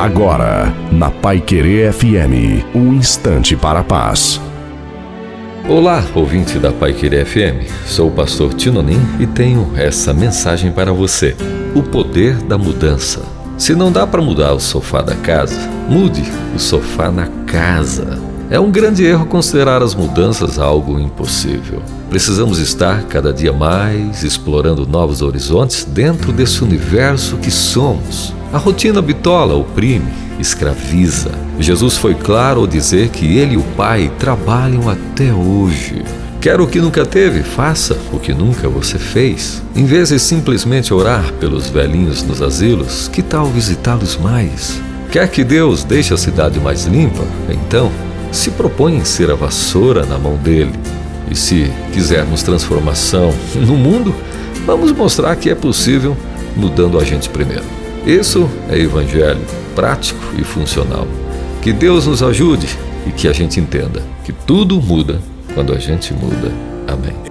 Agora, na Pai Querer FM, um instante para a paz. Olá, ouvinte da Pai Querer FM. Sou o pastor Tinonim e tenho essa mensagem para você: o poder da mudança. Se não dá para mudar o sofá da casa, mude o sofá na casa. É um grande erro considerar as mudanças algo impossível. Precisamos estar cada dia mais explorando novos horizontes dentro desse universo que somos. A rotina bitola, oprime, escraviza. Jesus foi claro ao dizer que ele e o Pai trabalham até hoje. Quer o que nunca teve? Faça o que nunca você fez. Em vez de simplesmente orar pelos velhinhos nos asilos, que tal visitá-los mais? Quer que Deus deixe a cidade mais limpa? Então, se propõe em ser a vassoura na mão dele. E se quisermos transformação no mundo, vamos mostrar que é possível mudando a gente primeiro. Isso é evangelho prático e funcional. Que Deus nos ajude e que a gente entenda que tudo muda quando a gente muda. Amém.